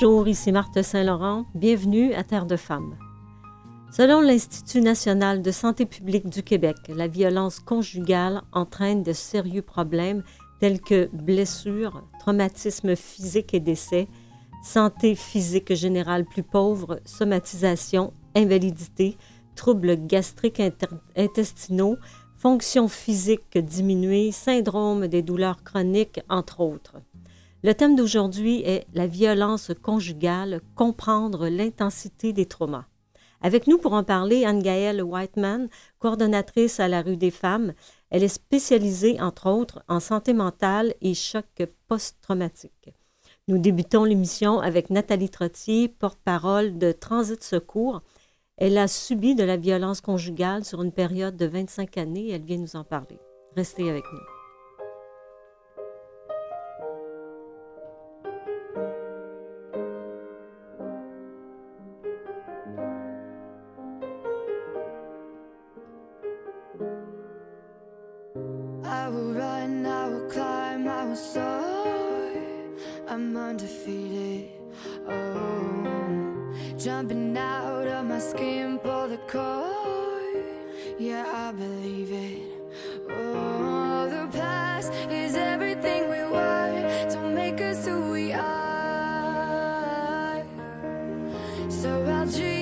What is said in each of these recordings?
Bonjour, ici Marthe Saint-Laurent. Bienvenue à Terre de Femmes. Selon l'Institut national de santé publique du Québec, la violence conjugale entraîne de sérieux problèmes tels que blessures, traumatismes physiques et décès, santé physique générale plus pauvre, somatisation, invalidité, troubles gastriques intestinaux, fonctions physiques diminuées, syndrome des douleurs chroniques, entre autres. Le thème d'aujourd'hui est la violence conjugale, comprendre l'intensité des traumas. Avec nous pour en parler, Anne-Gaëlle Whiteman, coordonnatrice à la rue des femmes. Elle est spécialisée, entre autres, en santé mentale et choc post-traumatique. Nous débutons l'émission avec Nathalie Trottier, porte-parole de Transit Secours. Elle a subi de la violence conjugale sur une période de 25 années. Elle vient nous en parler. Restez avec nous. surrounds you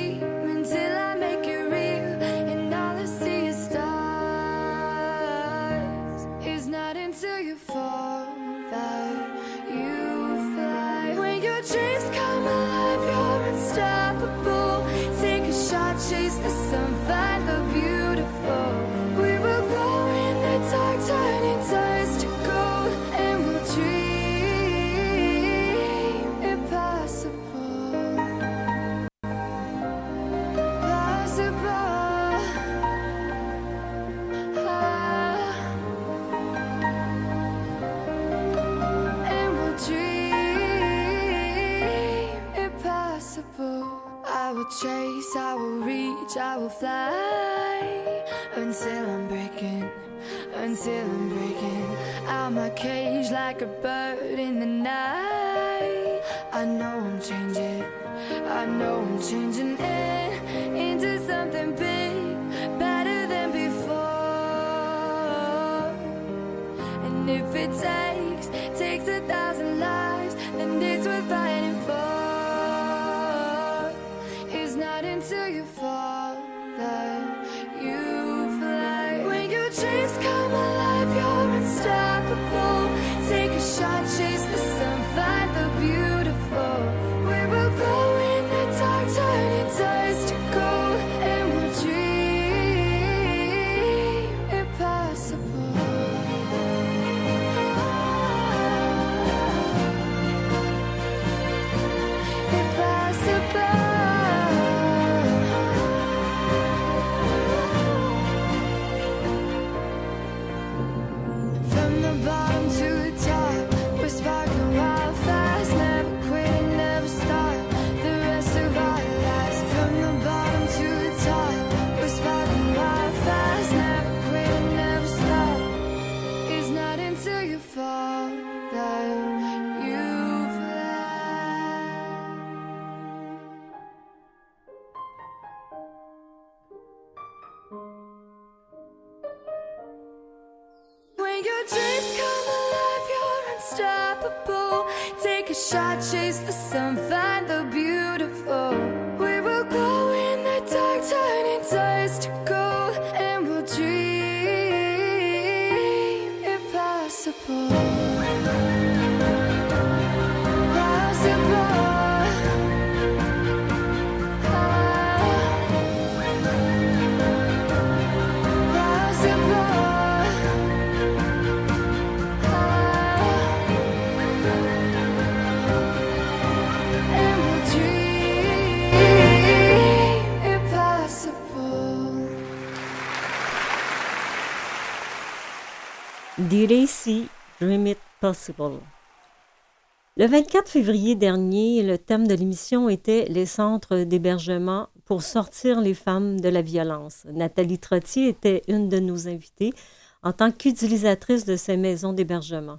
Le 24 février dernier, le thème de l'émission était les centres d'hébergement pour sortir les femmes de la violence. Nathalie Trottier était une de nos invitées en tant qu'utilisatrice de ces maisons d'hébergement.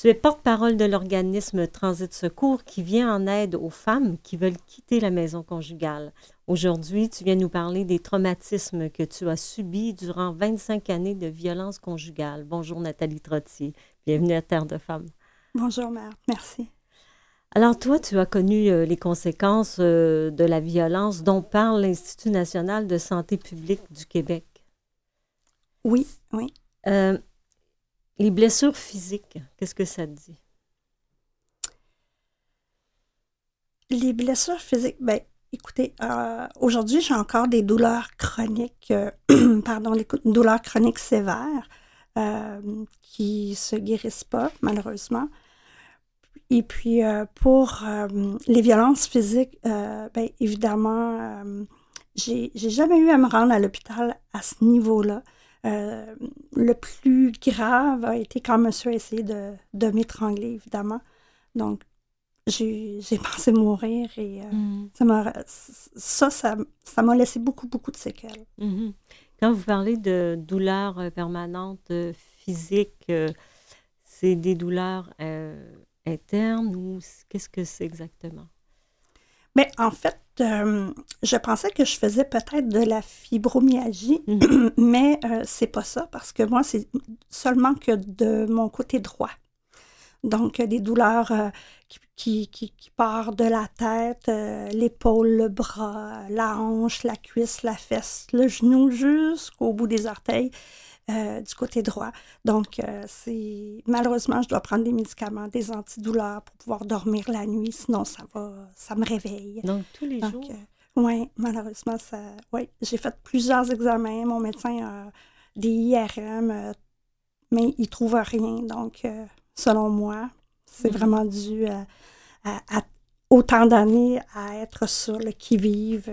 Tu es porte-parole de l'organisme Transit Secours qui vient en aide aux femmes qui veulent quitter la maison conjugale. Aujourd'hui, tu viens nous parler des traumatismes que tu as subis durant 25 années de violence conjugale. Bonjour Nathalie Trottier. Bienvenue à Terre de Femmes. Bonjour Mère, merci. Alors toi, tu as connu euh, les conséquences euh, de la violence dont parle l'Institut national de santé publique du Québec. Oui, oui. Euh, les blessures physiques, qu'est-ce que ça te dit? Les blessures physiques, ben, écoutez, aujourd'hui, j'ai encore des douleurs chroniques, pardon, des douleurs chroniques sévères euh, qui se guérissent pas, malheureusement. Et puis, pour les violences physiques, ben, évidemment, j'ai jamais eu à me rendre à l'hôpital à ce niveau-là. Euh, le plus grave a été quand monsieur a essayé de, de m'étrangler, évidemment. Donc, j'ai pensé mourir et euh, mm. ça, ça, ça m'a laissé beaucoup, beaucoup de séquelles. Mm-hmm. Quand vous parlez de douleurs euh, permanentes physiques, c'est des douleurs internes ou qu'est-ce que c'est exactement? Mais en fait, euh, je pensais que je faisais peut-être de la fibromyalgie, mhm. mais euh, c'est pas ça parce que moi, c'est seulement que de mon côté droit. Donc, des douleurs euh, qui, qui, qui, partent de la tête, l'épaule, le bras, la hanche, la cuisse, la fesse, le genou jusqu'au bout des orteils. Euh, du côté droit. Donc, euh, c'est malheureusement, je dois prendre des médicaments, des antidouleurs pour pouvoir dormir la nuit, sinon ça va, ça me réveille. Donc, tous les jours? Euh, oui, malheureusement, ça. Oui, j'ai fait plusieurs examens. Mon médecin a des IRM, mais il ne trouve rien. Donc, selon moi, c'est mm-hmm. vraiment dû à, autant d'années à être sur le qui-vive,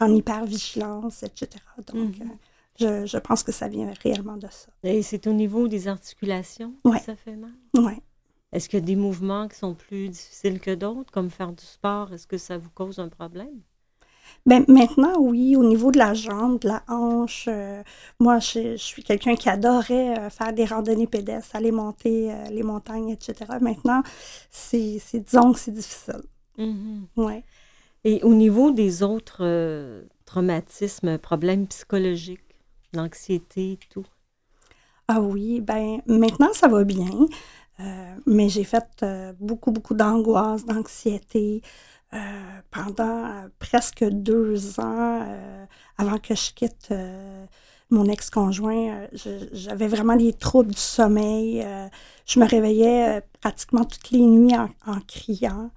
en hypervigilance, etc. Donc, mm-hmm. Je, pense que ça vient réellement de ça. Et c'est au niveau des articulations que ça fait mal? Oui. Est-ce qu'il y a des mouvements qui sont plus difficiles que d'autres, comme faire du sport? Est-ce que ça vous cause un problème? Bien, maintenant, oui, au niveau de la jambe, de la hanche, euh, moi, je, suis quelqu'un qui adorait euh, faire des randonnées pédestres, aller monter euh, les montagnes, etc. Maintenant, c'est, disons que c'est difficile. Mm-hmm. Oui. Et au niveau des autres traumatismes, problèmes psychologiques, l'anxiété et tout? Ah oui, ben maintenant ça va bien, mais j'ai fait beaucoup, beaucoup d'angoisse, d'anxiété euh, pendant presque deux ans avant que je quitte mon ex-conjoint. J'avais vraiment des troubles du sommeil. je me réveillais pratiquement toutes les nuits en, criant.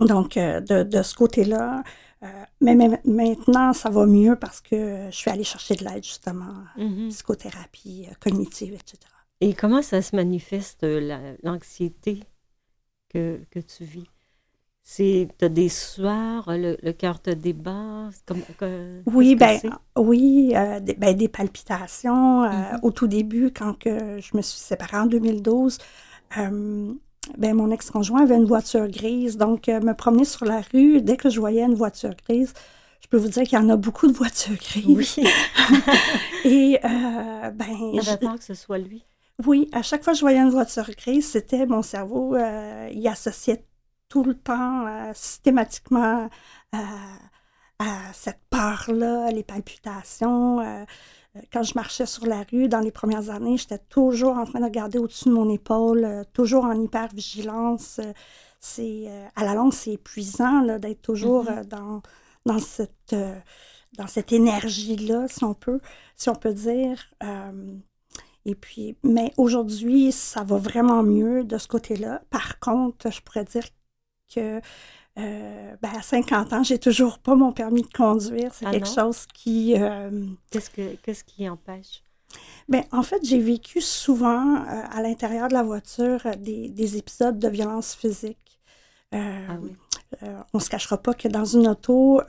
donc, de, de, ce côté-là, euh, mais, maintenant, ça va mieux parce que je suis allée chercher de l'aide, justement, mm-hmm. psychothérapie euh, cognitive, etc. Et comment ça se manifeste, euh, l'anxiété? Que, que, tu vis? C'est, tu as des soirs, le, cœur te débat? Comme, oui, ben, oui des, ben, des, palpitations. Mm-hmm. Au tout début, quand que je me suis séparée en 2012, ben, mon ex-conjoint avait une voiture grise. Donc, euh, me promener sur la rue, dès que je voyais une voiture grise, je peux vous dire qu'il y en a beaucoup de voitures grises. Oui. Et, euh, ben. J'avais peur que ce soit lui. Oui, à chaque fois que je voyais une voiture grise, c'était mon cerveau, euh, il associait tout le temps, systématiquement, à cette peur-là, les palpitations. Euh, quand je marchais sur la rue dans les premières années, j'étais toujours en train de regarder au-dessus de mon épaule, euh, toujours en hyper-vigilance. Euh, c'est, à la longue, c'est épuisant d'être toujours mm-hmm. dans, dans, cette, dans cette énergie-là, si on peut, si on peut dire. Et puis, mais aujourd'hui, ça va vraiment mieux de ce côté-là. Par contre, je pourrais dire que euh, ben à 50 ans, j'ai toujours pas mon permis de conduire. C'est ah quelque chose qui. Euh, qu'est-ce, que, qu'est-ce qui empêche? Ben, en fait, j'ai vécu souvent euh, à l'intérieur de la voiture des, des épisodes de violence physique. ah oui. on ne se cachera pas que dans une auto,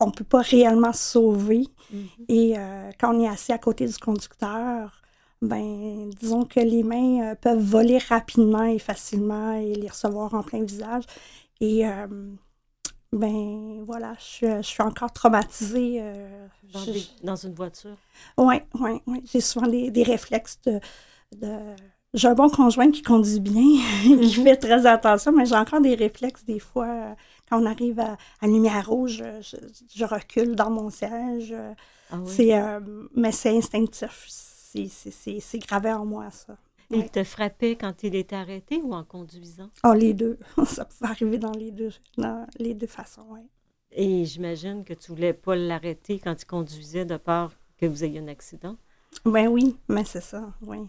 on ne peut pas réellement se sauver. Mm-hmm. Et quand on est assis à côté du conducteur, ben, disons que les mains peuvent voler rapidement et facilement et les recevoir en plein visage. Et euh, ben voilà, je, suis encore traumatisée. Euh, dans, une voiture? Oui, oui, oui. J'ai souvent des, réflexes de, j'ai un bon conjoint qui conduit bien, qui Mhm. fait très attention, mais j'ai encore des réflexes des fois. Quand on arrive à, à lumière rouge, je, je recule dans mon siège. Ah oui. C'est, euh, mais c'est instinctif. C'est, gravé en moi, ça. Il te frappait quand il était arrêté ou en conduisant? Ah, les deux. ça pouvait arriver dans les deux, dans les deux façons, oui. Et j'imagine que tu voulais pas l'arrêter quand il conduisait de peur que vous ayez un accident? Ben oui, mais c'est ça, oui.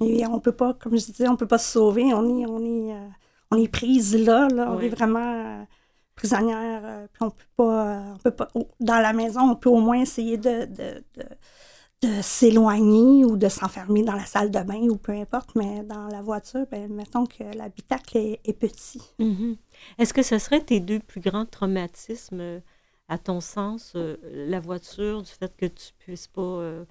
Et on peut pas, comme je disais, on peut pas se sauver. On est, on est, euh, on est prise là, là. On est vraiment euh, prisonnière. euh, puis on peut pas, euh, on peut pas. oh, dans la maison, on peut au moins essayer de, de, de, de s'éloigner ou de s'enfermer dans la salle de bain ou peu importe. Mais dans la voiture, ben mettons que l'habitacle est, est petit. Mhm. Est-ce que ce serait tes deux plus grands traumatismes, euh, à ton sens, euh, la voiture, du fait que tu puisses pas euh,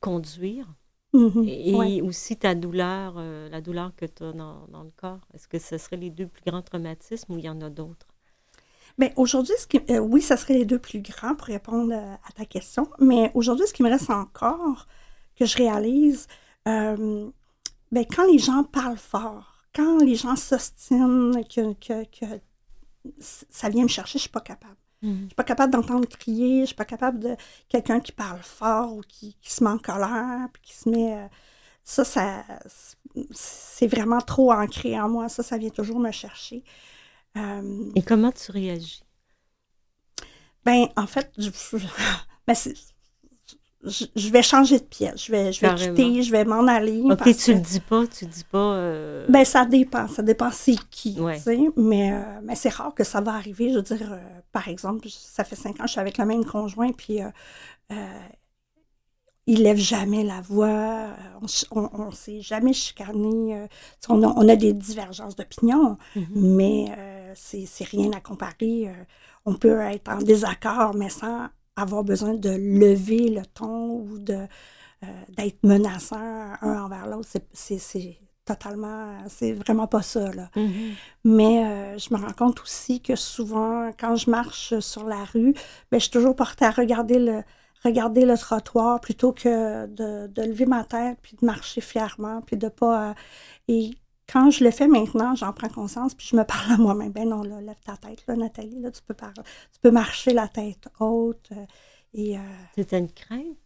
conduire, Mhm, et ouais. aussi ta douleur, la douleur que tu as dans, dans le corps? Est-ce que ce serait les deux plus grands traumatismes ou il y en a d'autres? Mais aujourd'hui, ce qui, euh, oui, ça serait les deux plus grands pour répondre euh, à ta question. Mais aujourd'hui, ce qui me reste encore, que je réalise, euh, ben, quand les gens parlent fort, quand les gens s'ostinent, que, que, que ça vient me chercher, je suis pas capable. Je suis pas capable d'entendre crier, je suis pas capable de quelqu'un qui parle fort ou qui, qui se met en colère, puis qui se met. euh, ça, ça, c'est vraiment trop ancré en moi. Ça, ça vient toujours me chercher. Euh, Et comment tu réagis? Ben, en fait, je, ben, je, je vais changer de pièce. Je vais, je vais quitter, je vais m'en aller. Ok, parce tu le dis pas, tu dis pas. euh, Ben, ça dépend. Ça dépend c'est qui, Ouais. tu sais. Mais, euh, mais c'est rare que ça va arriver. Je veux dire, euh, par exemple, ça fait cinq ans que je suis avec le même conjoint, puis il lève jamais la voix. On, on s'est jamais chicané. on, a, on a des divergences d'opinion, mhm. mais c'est c'est rien à comparer. euh, on peut être en désaccord, mais sans avoir besoin de lever le ton ou de euh, d'être menaçant un envers l'autre. C'est- C'est c'est totalement, c'est vraiment pas ça, là. Mhm. Mais euh, je me rends compte aussi que souvent, quand je marche sur la rue, ben, je suis toujours portée à regarder le, regarder le trottoir plutôt que de, de lever ma tête puis de marcher fièrement puis de pas... euh, et quand je le fais maintenant, j'en prends conscience puis je me parle à moi-même. Ben non, là, lève ta tête, là, Nathalie, là, tu peux, parler, tu peux marcher la tête haute. euh, et, euh, C'était une crainte?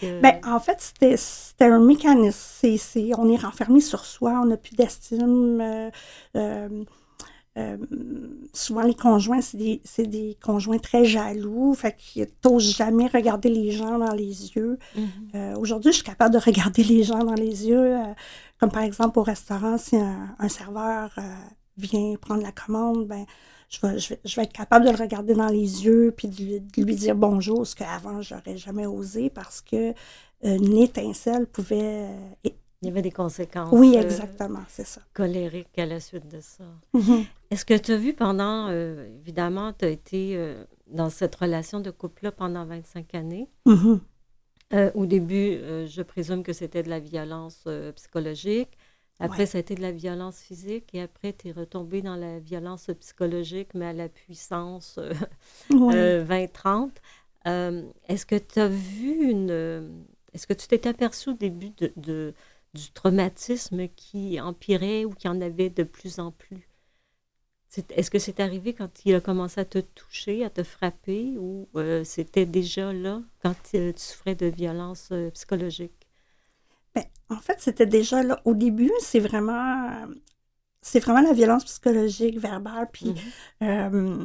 que- ben, en fait, c'était un mécanisme. On est renfermé sur soi, on n'a plus d'estime. euh, euh, euh, souvent, les conjoints, c'est des, c'est des conjoints très jaloux, fait qu'ils n'osent jamais regarder les gens dans les yeux. Mhm. Euh, Aujourd'hui, je suis capable de regarder les gens dans les yeux, comme par exemple au restaurant, si un, un serveur euh, vient prendre la commande, ben, je vais, je, vais, je vais être capable de le regarder dans les yeux puis de lui, de lui dire bonjour, ce qu'avant, j'aurais jamais osé parce que une étincelle pouvait... euh, Il y avait des conséquences oui, euh, exactement, c'est ça. colériques à la suite de ça. Mhm. Est-ce que tu as vu pendant, euh, évidemment, tu as été euh, dans cette relation de couple-là pendant 25 années? Mhm. Euh, au début, euh, je présume que c'était de la violence euh, psychologique. Après, Ouais. ça a été de la violence physique. Et après, tu es retombé dans la violence psychologique, mais à la puissance euh, Ouais. euh, 20-30. Euh, Est-ce que tu as vu une. Est-ce que tu t'es aperçu au début de, de- du traumatisme qui empirait ou qui en avait de plus en plus? Est-ce que c'est arrivé quand il a commencé à te toucher, à te frapper, ou euh, c'était déjà là quand euh, tu souffrais de violence euh, psychologique? Ben, en fait, c'était déjà là. Au début, c'est vraiment, c'est vraiment la violence psychologique, verbale, puis Mhm. euh,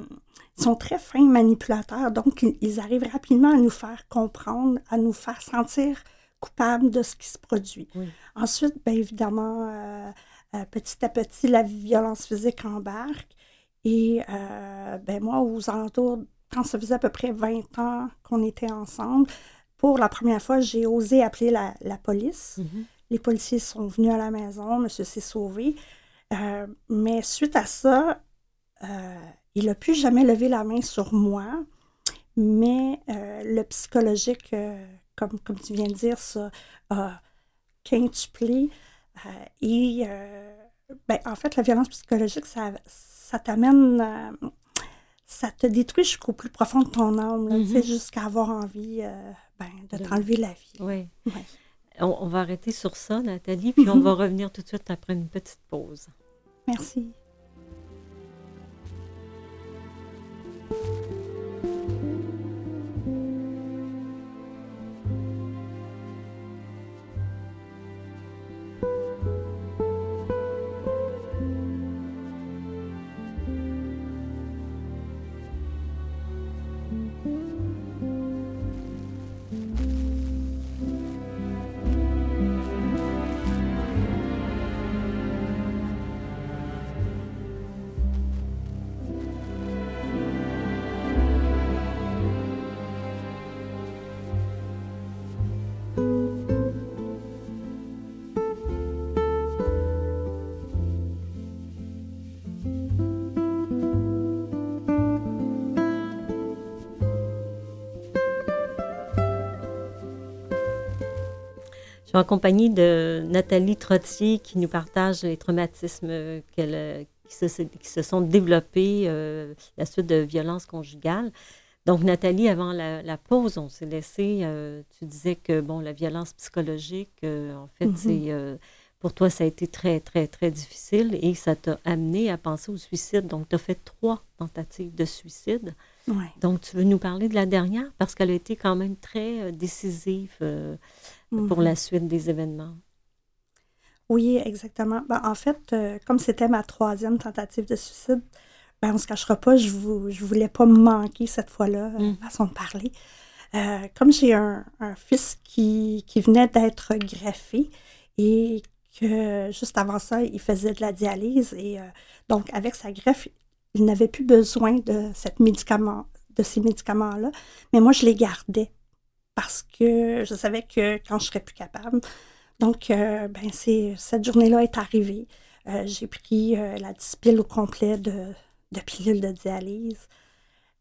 ils sont très fins manipulateurs, donc ils, ils arrivent rapidement à nous faire comprendre, à nous faire sentir coupables de ce qui se produit. Oui. Ensuite, bien évidemment, euh, petit à petit, la violence physique embarque. Et euh, ben moi, aux alentours, quand ça faisait à peu près 20 ans qu'on était ensemble, pour la première fois, j'ai osé appeler la, la police. Mhm. Les policiers sont venus à la maison, monsieur s'est sauvé. Euh, mais suite à ça, euh, il n'a plus jamais levé la main sur moi, mais le psychologique, comme, comme tu viens de dire, ça a quintuplé. Et ben, en fait, la violence psychologique, ça, ça t'amène, euh, ça te détruit jusqu'au plus profond de ton âme, là, Mhm. jusqu'à avoir envie euh, ben, de De- t'enlever la vie. Oui. Ouais. on, va arrêter sur ça, Nathalie, puis on mhm. va revenir tout de suite après une petite pause. Merci. En compagnie de Nathalie Trottier qui nous partage les traumatismes qui, se, sont développés euh, la suite de violences conjugales. Donc, Nathalie, avant la, pause, on s'est laissé, euh, tu disais que, bon, la violence psychologique, euh, en fait, c'est, pour toi, ça a été très, très, très difficile et ça t'a amené à penser au suicide. Donc, tu as fait trois tentatives de suicide. Donc, tu veux nous parler de la dernière parce qu'elle a été quand même très décisive pour la mhm. suite des événements. Oui, exactement. Ben, en fait, euh, comme c'était ma troisième tentative de suicide, ben, on ne se cachera pas, je ne je voulais pas me manquer cette fois-là, euh, mm. façon de parler. Euh, comme j'ai un, un, fils qui, qui venait d'être greffé et que juste avant ça, il faisait de la dialyse et donc avec sa greffe, il n'avait plus besoin de, cette médicament, de ces médicaments-là, mais moi, je les gardais parce que je savais que quand je serais plus capable. Donc, euh, ben, c'est, cette journée-là est arrivée. Euh, j'ai pris euh, la 10 piles au complet de, de, pilules de dialyse.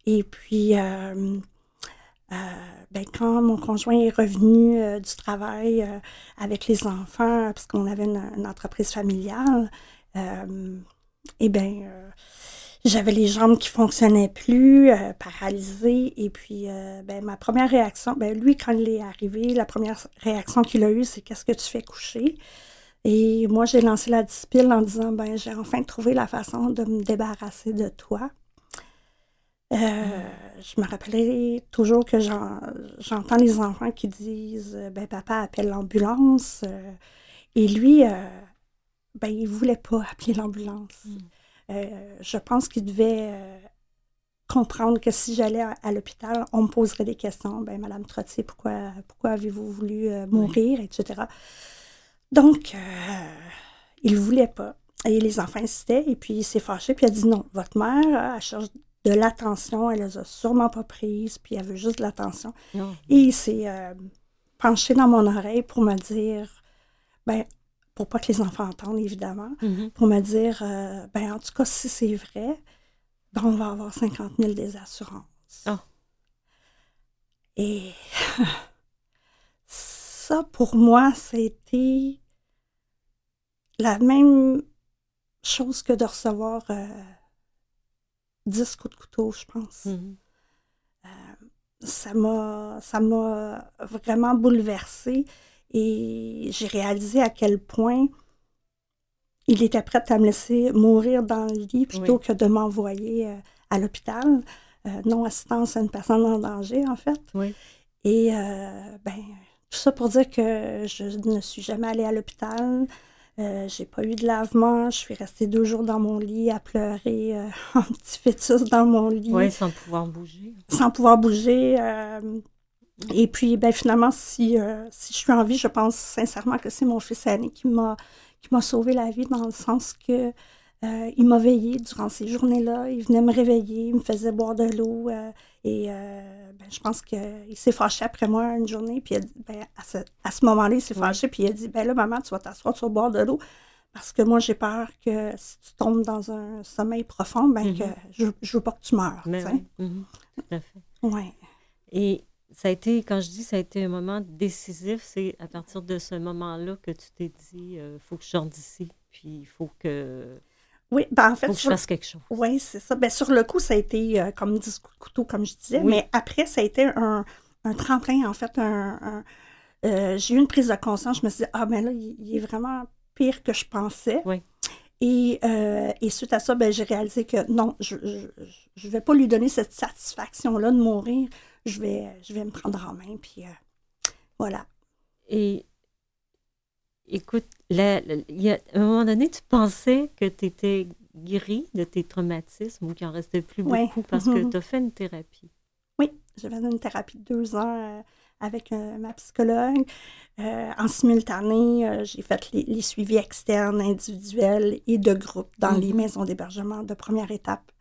Et puis, ben, quand mon conjoint est revenu du travail avec les enfants, parce qu'on avait une, une entreprise familiale, et bien, j'avais les jambes qui fonctionnaient plus, euh, paralysées. Et puis, euh, ben, ma première réaction, ben, lui, quand il est arrivé, la première réaction qu'il a eue, c'est Qu'est-ce que tu fais coucher Et moi, j'ai lancé la discipline en disant ben, J'ai enfin trouvé la façon de me débarrasser de toi. Euh, je me rappelais toujours que j'entends les enfants qui disent ben, Papa appelle l'ambulance. et lui, ben, il ne voulait pas appeler l'ambulance. Mm. Euh, je pense qu'il devait euh, comprendre que si j'allais à, l'hôpital, on me poserait des questions. Ben, Madame Trottier, pourquoi, pourquoi avez-vous voulu euh, mourir, etc. Donc, il ne voulait pas. Et les enfants insistaient, et puis il s'est fâché, puis il a dit non, votre mère, elle cherche de l'attention, elle les a sûrement pas prises, puis elle veut juste de l'attention. Et il s'est penché dans mon oreille pour me dire, ben, pour pas que les enfants entendent, évidemment, mm-hmm. pour me dire, euh, ben en tout cas, si c'est vrai, ben, on va avoir 50 000 des assurances. Ah. Et ça, pour moi, c'était la même chose que de recevoir euh, 10 coups de couteau, je pense. Mm-hmm. Euh, ça m'a vraiment bouleversée. Et j'ai réalisé à quel point il était prêt à me laisser mourir dans le lit plutôt que de m'envoyer euh, à l'hôpital. Euh, non-assistance à une personne en danger, en fait. Et euh, ben, tout ça pour dire que je ne suis jamais allée à l'hôpital. Euh, j'ai pas eu de lavement. Je suis restée deux jours dans mon lit à pleurer un petit fœtus dans mon lit. Oui, sans pouvoir bouger. Sans pouvoir bouger. Et puis, ben, finalement, si, euh, si je suis en vie, je pense sincèrement que c'est mon fils aîné qui m'a, qui m'a sauvé la vie dans le sens que euh, il m'a veillé durant ces journées-là. Il venait me réveiller, il me faisait boire de l'eau. Euh, et ben, je pense qu'il s'est fâché après moi une journée. Puis ben, à ce, à ce moment-là, il s'est fâché. Puis il a dit Ben là, maman, tu vas t'asseoir, tu vas boire de l'eau. Parce que moi, j'ai peur que si tu tombes dans un sommeil profond, ben, que mm-hmm. je ne veux pas que tu meurs. Mais oui. Mm-hmm. Ouais. Et ça a été, quand je dis ça a été un moment décisif, c'est à partir de ce moment-là que tu t'es dit, il euh, faut que je sorte d'ici, puis il faut que. Oui, ben en fait. Faut que je fasse quelque chose. Oui, c'est ça. Ben, sur le coup, ça a été euh, comme 10 coups de couteau, comme je disais, mais après, ça a été un, un tremplin, en fait, un, euh, j'ai eu une prise de conscience. Je me suis dit, ah, ben là, il, est vraiment pire que je pensais. Oui. Et, euh, et, suite à ça, ben, j'ai réalisé que non, je ne vais pas lui donner cette satisfaction-là de mourir. Je vais, je vais me prendre en main. Puis voilà. Et écoute, là, y a, à un moment donné, tu pensais que tu étais guéri de tes traumatismes ou qu'il en restait plus beaucoup parce que tu as fait une thérapie? Oui, j'ai fait une thérapie de deux ans euh, avec euh, ma psychologue. Euh, en simultané, j'ai fait les, suivis externes, individuels et de groupe dans les mm-hmm. maisons d'hébergement de première étape,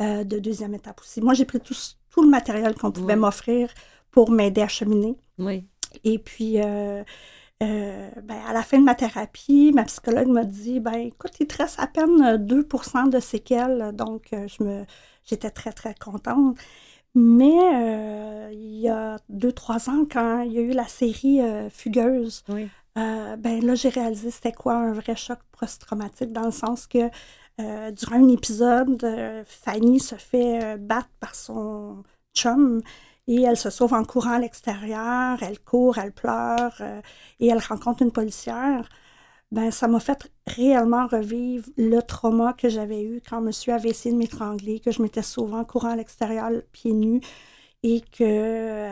de deuxième étape aussi. Moi, j'ai pris tout, tout, le matériel qu'on pouvait m'offrir pour m'aider à cheminer. Oui. Et puis, euh, ben, à la fin de ma thérapie, ma psychologue m'a dit ben écoute, il te reste à peine 2% de séquelles, donc euh, je me j'étais très très contente. Mais euh, il y a deux, trois ans, quand il y a eu la série Fugueuse, ben là, j'ai réalisé c'était quoi un vrai choc post-traumatique, dans le sens que durant un épisode, Fanny se fait battre par son chum et elle se sauve en courant à l'extérieur, elle court, elle pleure euh, et elle rencontre une policière. Ben, ça m'a fait réellement revivre le trauma que j'avais eu quand monsieur avait essayé de m'étrangler, que je m'étais sauvée en courant à l'extérieur pieds nus et que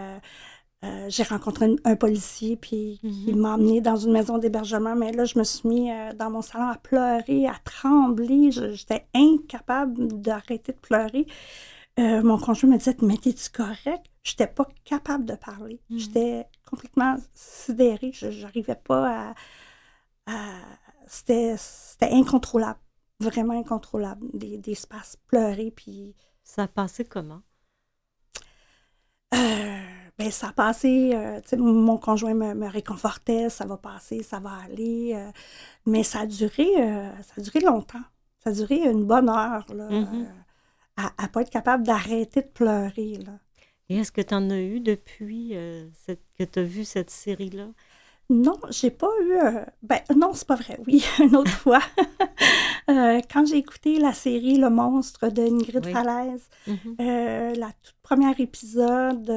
euh, euh, j'ai rencontré un, policier puis il mhm. m'a emmené dans une maison d'hébergement. Mais là, je me suis mis dans mon salon à pleurer, à trembler. J'étais incapable d'arrêter de pleurer. mon conjoint me disait Mais t'es-tu correct je n'étais pas capable de parler. Mm. J'étais complètement sidérée. Je n'arrivais pas à. C'était incontrôlable. Vraiment incontrôlable. Des, des espaces pleurés. Puis. Ça a passé comment? Euh, ben, ça a passé. Euh, mon conjoint me, réconfortait. Ça va passer, ça va aller. Euh, mais ça a duré. ça a duré longtemps. Ça a duré une bonne heure. Là, mm-hmm. à ne pas être capable d'arrêter de pleurer. Là. Et est-ce que tu en as eu depuis euh, que tu as vu cette série-là? Non, j'ai pas eu. Euh, ben non, c'est pas vrai. Oui, une autre fois. Euh, quand j'ai écouté la série Le monstre de Ingrid Falaise, mm-hmm. la toute première épisode,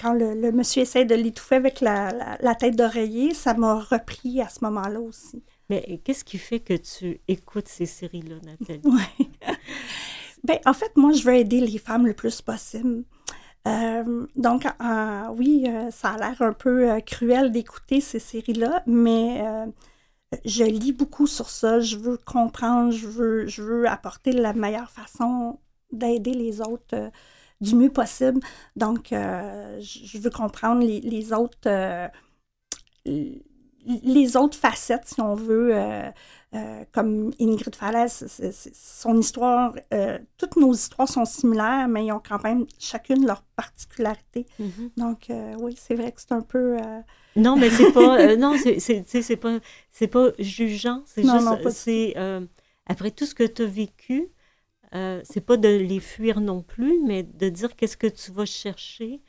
quand le, monsieur essaie de l'étouffer avec la, la tête d'oreiller, ça m'a repris à ce moment-là aussi. Mais qu'est-ce qui fait que tu écoutes ces séries-là, Nathalie? Oui. Ben, en fait, moi, je veux aider les femmes le plus possible. Euh, donc, oui, euh, ça a l'air un peu euh, cruel d'écouter ces séries-là, mais je lis beaucoup sur ça. Je veux comprendre, je veux, je veux apporter la meilleure façon d'aider les autres du mieux possible. Donc, je veux comprendre les, les autres les autres facettes, si on veut, euh, euh, comme Ingrid Falaise, son histoire, euh, toutes nos histoires sont similaires, mais ils ont quand même chacune leur particularité. Mm-hmm. Donc, oui, c'est vrai que c'est un peu. Non, mais c'est pas. non, c'est pas, pas jugeant. C'est juste. C'est, après tout ce que tu as vécu, c'est pas de les fuir non plus, mais de dire qu'est-ce que tu vas chercher.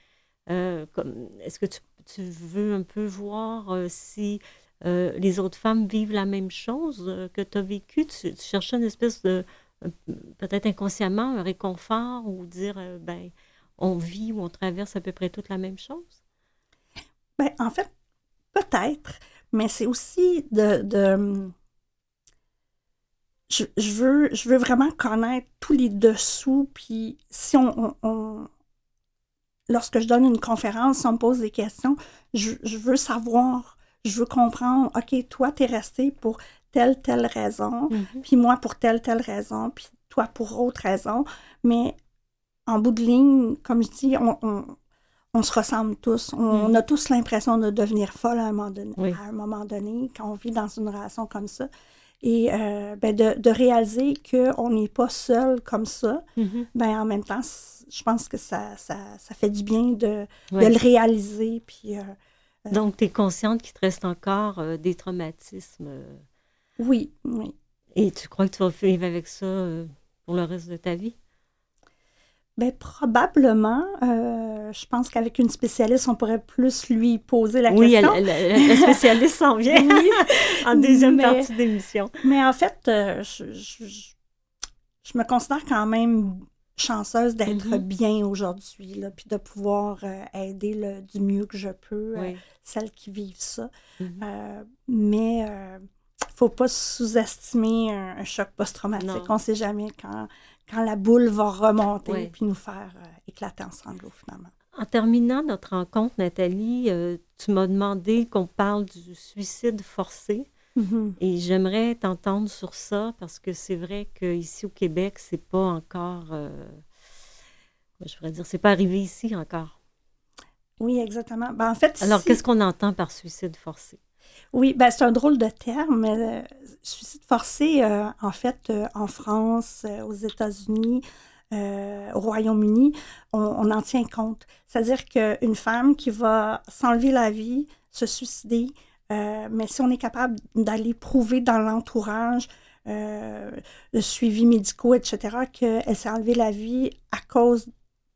Est-ce que tu tu veux un peu voir euh, si euh, les autres femmes vivent la même chose euh, que tu as vécu? Tu, cherches une espèce de, peut-être inconsciemment, un réconfort ou dire, ben, on vit ou on traverse à peu près toute la même chose? Ben, en fait, peut-être, mais c'est aussi de. Je, veux, je veux vraiment connaître tous les dessous, puis si on, lorsque je donne une conférence, on me pose des questions, je, veux savoir, je veux comprendre, OK, toi, tu es resté pour telle, telle raison, mm-hmm. puis moi pour telle, telle raison, puis toi pour autre raison. Mais en bout de ligne, comme je dis, on, se ressemble tous. On, mm-hmm. a tous l'impression de devenir folle à un moment donné, à un moment donné quand on vit dans une relation comme ça. Et euh, ben de, de, réaliser qu'on n'est pas seul comme ça, mm-hmm. ben en même temps, je pense que ça, ça, fait du bien de, le réaliser. Puis, euh, euh, Donc, tu es consciente qu'il te reste encore euh, des traumatismes. Oui, oui. Et tu crois que tu vas vivre avec ça pour le reste de ta vie? Bien, probablement. je pense qu'avec une spécialiste, on pourrait plus lui poser la question. Oui, la, spécialiste s'en vient en deuxième partie d'émission. Mais en fait, je, je, me considère quand même chanceuse d'être Mhm. bien aujourd'hui, puis de pouvoir euh, aider le- du mieux que je peux euh, Oui. celles qui vivent ça. Mhm. Euh, mais euh, faut pas sous-estimer un, un choc post-traumatique. On ne sait jamais quand, quand la boule va remonter Oui. puis nous faire euh, éclater en sanglots, finalement. En terminant notre rencontre, Nathalie, euh, tu m'as demandé qu'on parle du suicide forcé. Mhm. Et j'aimerais t'entendre sur ça parce que c'est vrai qu'ici au Québec, c'est pas encore. euh, je pourrais dire, c'est pas arrivé ici encore. Oui, exactement. Ben, en fait, Alors, si- qu'est-ce qu'on entend par suicide forcé? Oui, ben, c'est un drôle de terme. euh, suicide forcé, euh, en fait, euh, en France, aux États-Unis, au Royaume-Uni, on, en tient compte. C'est-à-dire qu'une femme qui va s'enlever la vie, se suicider, mais si on est capable d'aller prouver dans l'entourage, le suivi médicaux, etc., qu'elle s'est enlevée la vie à cause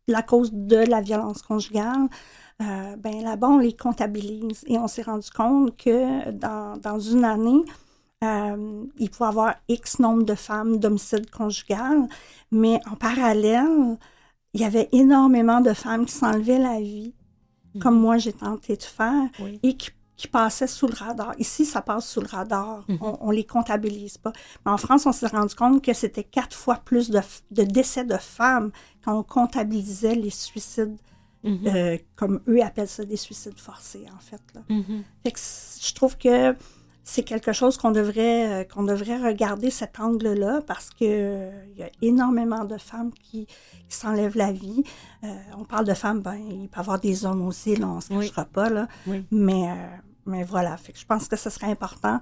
de la violence conjugale, euh, ben là-bas, on les comptabilise et on s'est rendu compte que dans, dans une année, euh, il pouvait y avoir X nombre de femmes d'homicide conjugal, mais en parallèle, il y avait énormément de femmes qui s'enlevaient la vie, comme moi j'ai tenté de faire, Oui. et qui, qui passaient sous le radar. Ici, ça passe sous le radar. Mhm. On ne les comptabilise pas. Mais en France, on s'est rendu compte que c'était quatre fois plus de, de décès de femmes quand on comptabilisait les suicides Mhm. euh, comme eux appellent ça des suicides forcés, en fait. Là. Mhm. Fait que je trouve que c'est quelque chose qu'on devrait, euh, qu'on devrait regarder cet angle-là parce que euh, y a énormément de femmes qui, qui s'enlèvent la vie. On parle de femmes, ben, il peut y avoir des hommes aussi, là, on ne se Oui. cachera pas, là. Oui. Mais, mais voilà, fait que je pense que ce serait important.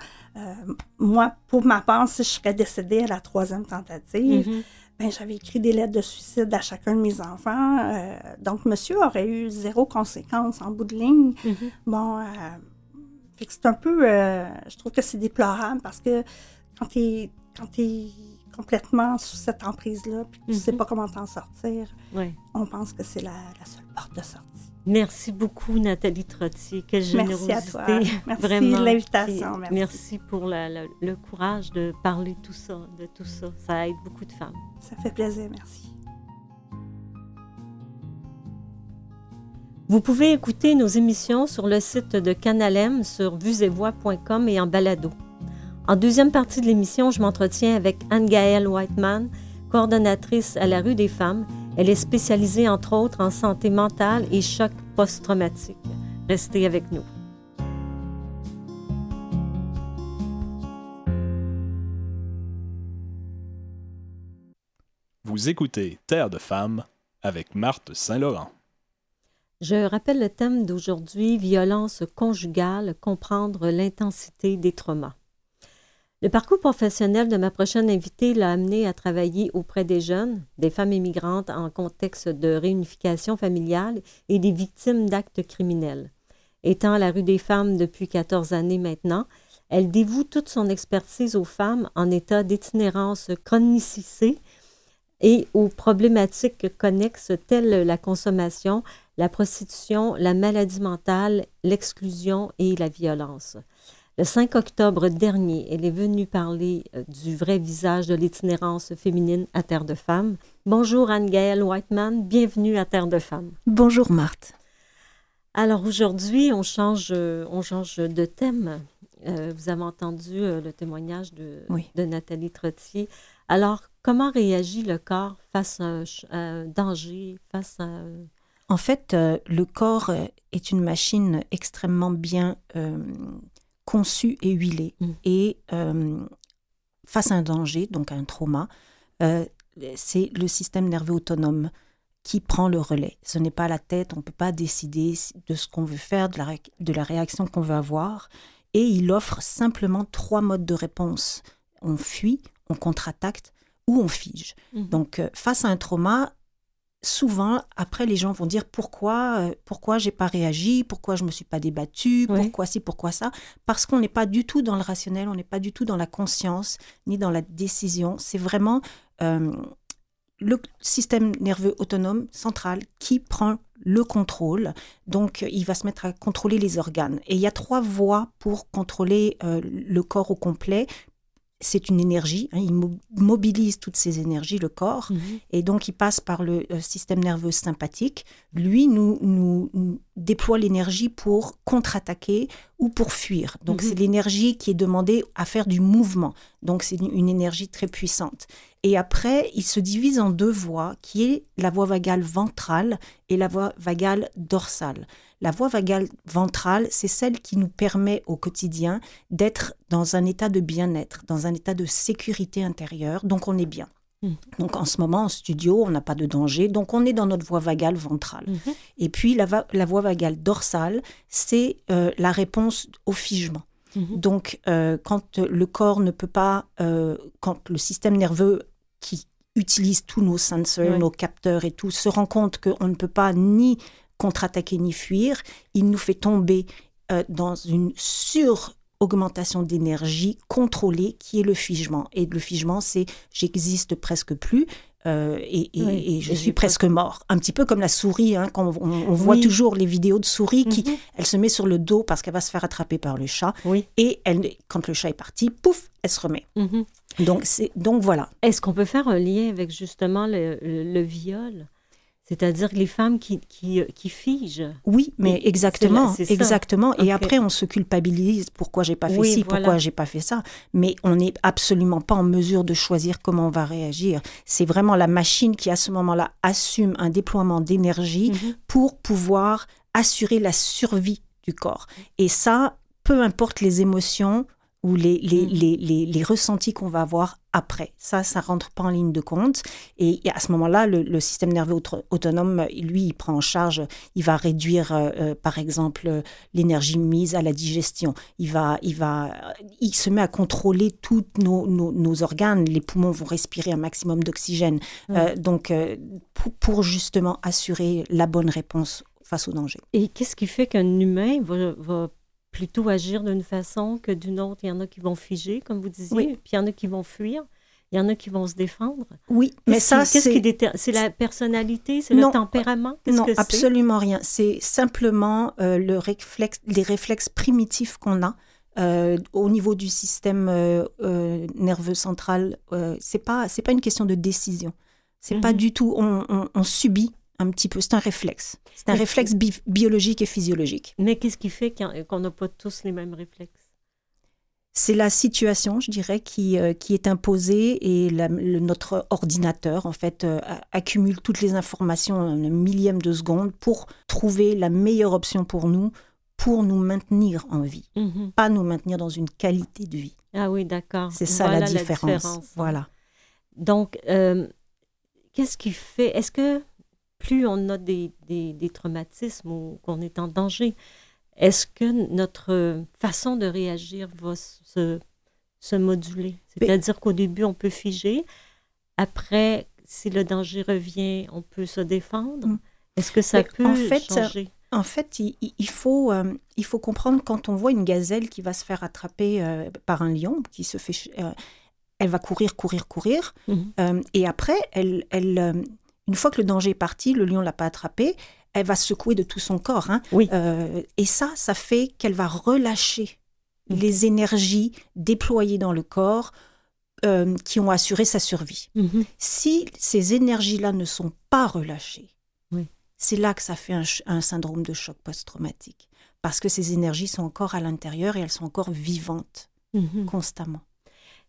Moi, pour ma part, si je serais décédée à la troisième tentative, Mhm. Ben, j'avais écrit des lettres de suicide à chacun de mes enfants. euh, donc, monsieur aurait eu zéro conséquence en bout de ligne. Mhm. Bon, euh, c'est un peu. euh, je trouve que c'est déplorable parce que quand tu es, complètement sous cette emprise-là, puis que tu sais Mhm. pas comment t'en sortir, on pense que c'est la, la seule porte de sortie. Merci beaucoup, Nathalie Trottier. Quelle générosité. Merci à toi. Merci Vraiment. de l'invitation. Puis Merci. merci pour la- la- le courage de parler tout ça, de tout ça. Ça aide beaucoup de femmes. Ça fait plaisir. Merci. Vous pouvez écouter nos émissions sur le site de Canalem sur vuesetvoix.com et en balado. En deuxième partie de l'émission, je m'entretiens avec Anne-Gaëlle Whiteman, coordonnatrice à la rue des femmes. Elle est spécialisée entre autres en santé mentale et choc post-traumatique. Restez avec nous. Vous écoutez Terre de femmes avec Marthe Saint-Laurent. Je rappelle le thème d'aujourd'hui, violence conjugale, comprendre l'intensité des traumas. Le parcours professionnel de ma prochaine invitée l'a amenée à travailler auprès des jeunes, des femmes immigrantes en contexte de réunification familiale et des victimes d'actes criminels. Étant à la rue des femmes depuis 14 années maintenant, elle dévoue toute son expertise aux femmes en état d'itinérance chronicisée et aux problématiques connexes telles la consommation, la prostitution, la maladie mentale, l'exclusion et la violence. Le 5 octobre dernier, elle est venue parler euh, du vrai visage de l'itinérance féminine à Terre de Femmes. Bonjour Anne-Gaëlle Whiteman, bienvenue à Terre de Femmes. Bonjour Marthe. Alors aujourd'hui, on change, euh, on change de thème. Euh, vous avez entendu euh, le témoignage de, Oui. de Nathalie Trottier. Alors, comment réagit le corps face à un, ch- à un danger, face à... En fait, euh, le corps est une machine extrêmement bien conçue et huilée. Mm. Et euh, face à un danger, donc à un trauma, euh, c'est le système nerveux autonome qui prend le relais. Ce n'est pas la tête, on ne peut pas décider de ce qu'on veut faire, de la, ré- de la réaction qu'on veut avoir. Et il offre simplement trois modes de réponse. On fuit, on contre-attaque ou on fige. Mhm. Donc, euh, face à un trauma, souvent, après, les gens vont dire pourquoi, euh, pourquoi j'ai pas réagi, pourquoi je me suis pas débattue, pourquoi ci, pourquoi ça, parce qu'on n'est pas du tout dans le rationnel, on n'est pas du tout dans la conscience ni dans la décision. C'est vraiment euh, le système nerveux autonome central qui prend le contrôle. Donc, il va se mettre à contrôler les organes. Et il y a trois voies pour contrôler euh, le corps au complet c'est une énergie, hein, il mobilise toutes ces énergies, le corps, mhm. et donc il passe par le euh, système nerveux sympathique. Lui nous, nous, déploie l'énergie pour contre-attaquer ou pour fuir. Donc mhm. c'est l'énergie qui est demandée à faire du mouvement. Donc c'est une, énergie très puissante. Et après, il se divise en deux voies, qui est la voie vagale ventrale et la voie vagale dorsale. La voie vagale ventrale, c'est celle qui nous permet au quotidien d'être dans un état de bien-être, dans un état de sécurité intérieure, donc on est bien. Hmm. Donc en ce moment, en studio, on n'a pas de danger, donc on est dans notre voie vagale ventrale. Mhm. Et puis la, voie vagale dorsale, c'est euh, la réponse au figement. Mhm. Donc euh, quand le corps ne peut pas, euh, quand le système nerveux qui utilise tous nos sensors, nos capteurs et tout, se rend compte qu'on ne peut pas ni contre-attaquer ni fuir, il nous fait tomber euh, dans une sur-augmentation d'énergie contrôlée qui est le figement. Et le figement, c'est j'existe presque plus. Euh, et, je suis presque mort. Un petit peu comme la souris, hein, quand on, voit toujours les vidéos de souris qui, mhm. elle se met sur le dos parce qu'elle va se faire attraper par le chat. Et elle, quand le chat est parti, pouf, elle se remet. Mhm. Donc, donc voilà. Est-ce qu'on peut faire un lien avec justement le viol? C'est-à-dire les femmes qui, qui, qui, figent. Oui, mais exactement, exactement. Et après, on se culpabilise. Pourquoi j'ai pas fait ci, pourquoi j'ai pas fait ça. Mais on n'est absolument pas en mesure de choisir comment on va réagir. C'est vraiment la machine qui, à ce moment-là, assume un déploiement d'énergie mhm. pour pouvoir assurer la survie du corps. Et ça, peu importe les émotions, ou les, les, mm. les, les, les ressentis qu'on va avoir après. Ça, ça rentre pas en ligne de compte. Et, à ce moment-là, le, système nerveux autonome, lui, il prend en charge, il va réduire, euh, euh, par exemple, l'énergie mise à la digestion. Il va, il va, il se met à contrôler tous nos, nos, organes. Les poumons vont respirer un maximum d'oxygène. Mm. Euh, donc, pour, pour, justement assurer la bonne réponse face au danger. Et qu'est-ce qui fait qu'un humain va, va plutôt agir d'une façon que d'une autre. Il y en a qui vont figer, comme vous disiez, puis il y en a qui vont fuir. Il y en a qui vont se défendre. Oui, mais ça, c'est... C'est la personnalité, c'est le tempérament? Non, absolument rien. C'est simplement euh, le réflexe, les réflexes primitifs qu'on a. Euh, au niveau du système euh, nerveux central, c'est pas c'est pas une question de décision. C'est pas mhm. du tout on, on subit un petit peu. C'est un réflexe. C'est un réflexe biologique et physiologique. Mais qu'est-ce qui fait qu'on n'a pas tous les mêmes réflexes? C'est la situation, je dirais, qui, euh, qui est imposée et notre ordinateur, en fait, euh, accumule toutes les informations en un millième de seconde pour trouver la meilleure option pour nous, pour nous maintenir en vie, mhm. pas nous maintenir dans une qualité de vie. Ah oui, d'accord. C'est ça la, différence. Voilà. Donc, euh, qu'est-ce qui fait Est-ce que plus on a des, des, traumatismes ou qu'on est en danger, est-ce que notre façon de réagir va se, se moduler? C'est-à-dire qu'au début, on peut figer. Après, si le danger revient, on peut se défendre. Mm. Est-ce que ça peut en fait, changer? En fait, il, faut, euh, il faut comprendre quand on voit une gazelle qui va se faire attraper euh, par un lion, qui se fait... Euh, elle va courir, courir, courir. Mm-hmm. et après, elle, elle, une fois que le danger est parti, le lion l'a pas attrapé, elle va secouer de tout son corps. Hein. Oui. Euh, et ça, ça fait qu'elle va relâcher mm. les énergies déployées dans le corps euh, qui ont assuré sa survie. Mm-hmm. Si ces énergies-là ne sont pas relâchées, c'est là que ça fait un, syndrome de choc post-traumatique. Parce que ces énergies sont encore à l'intérieur et elles sont encore vivantes mm-hmm. constamment.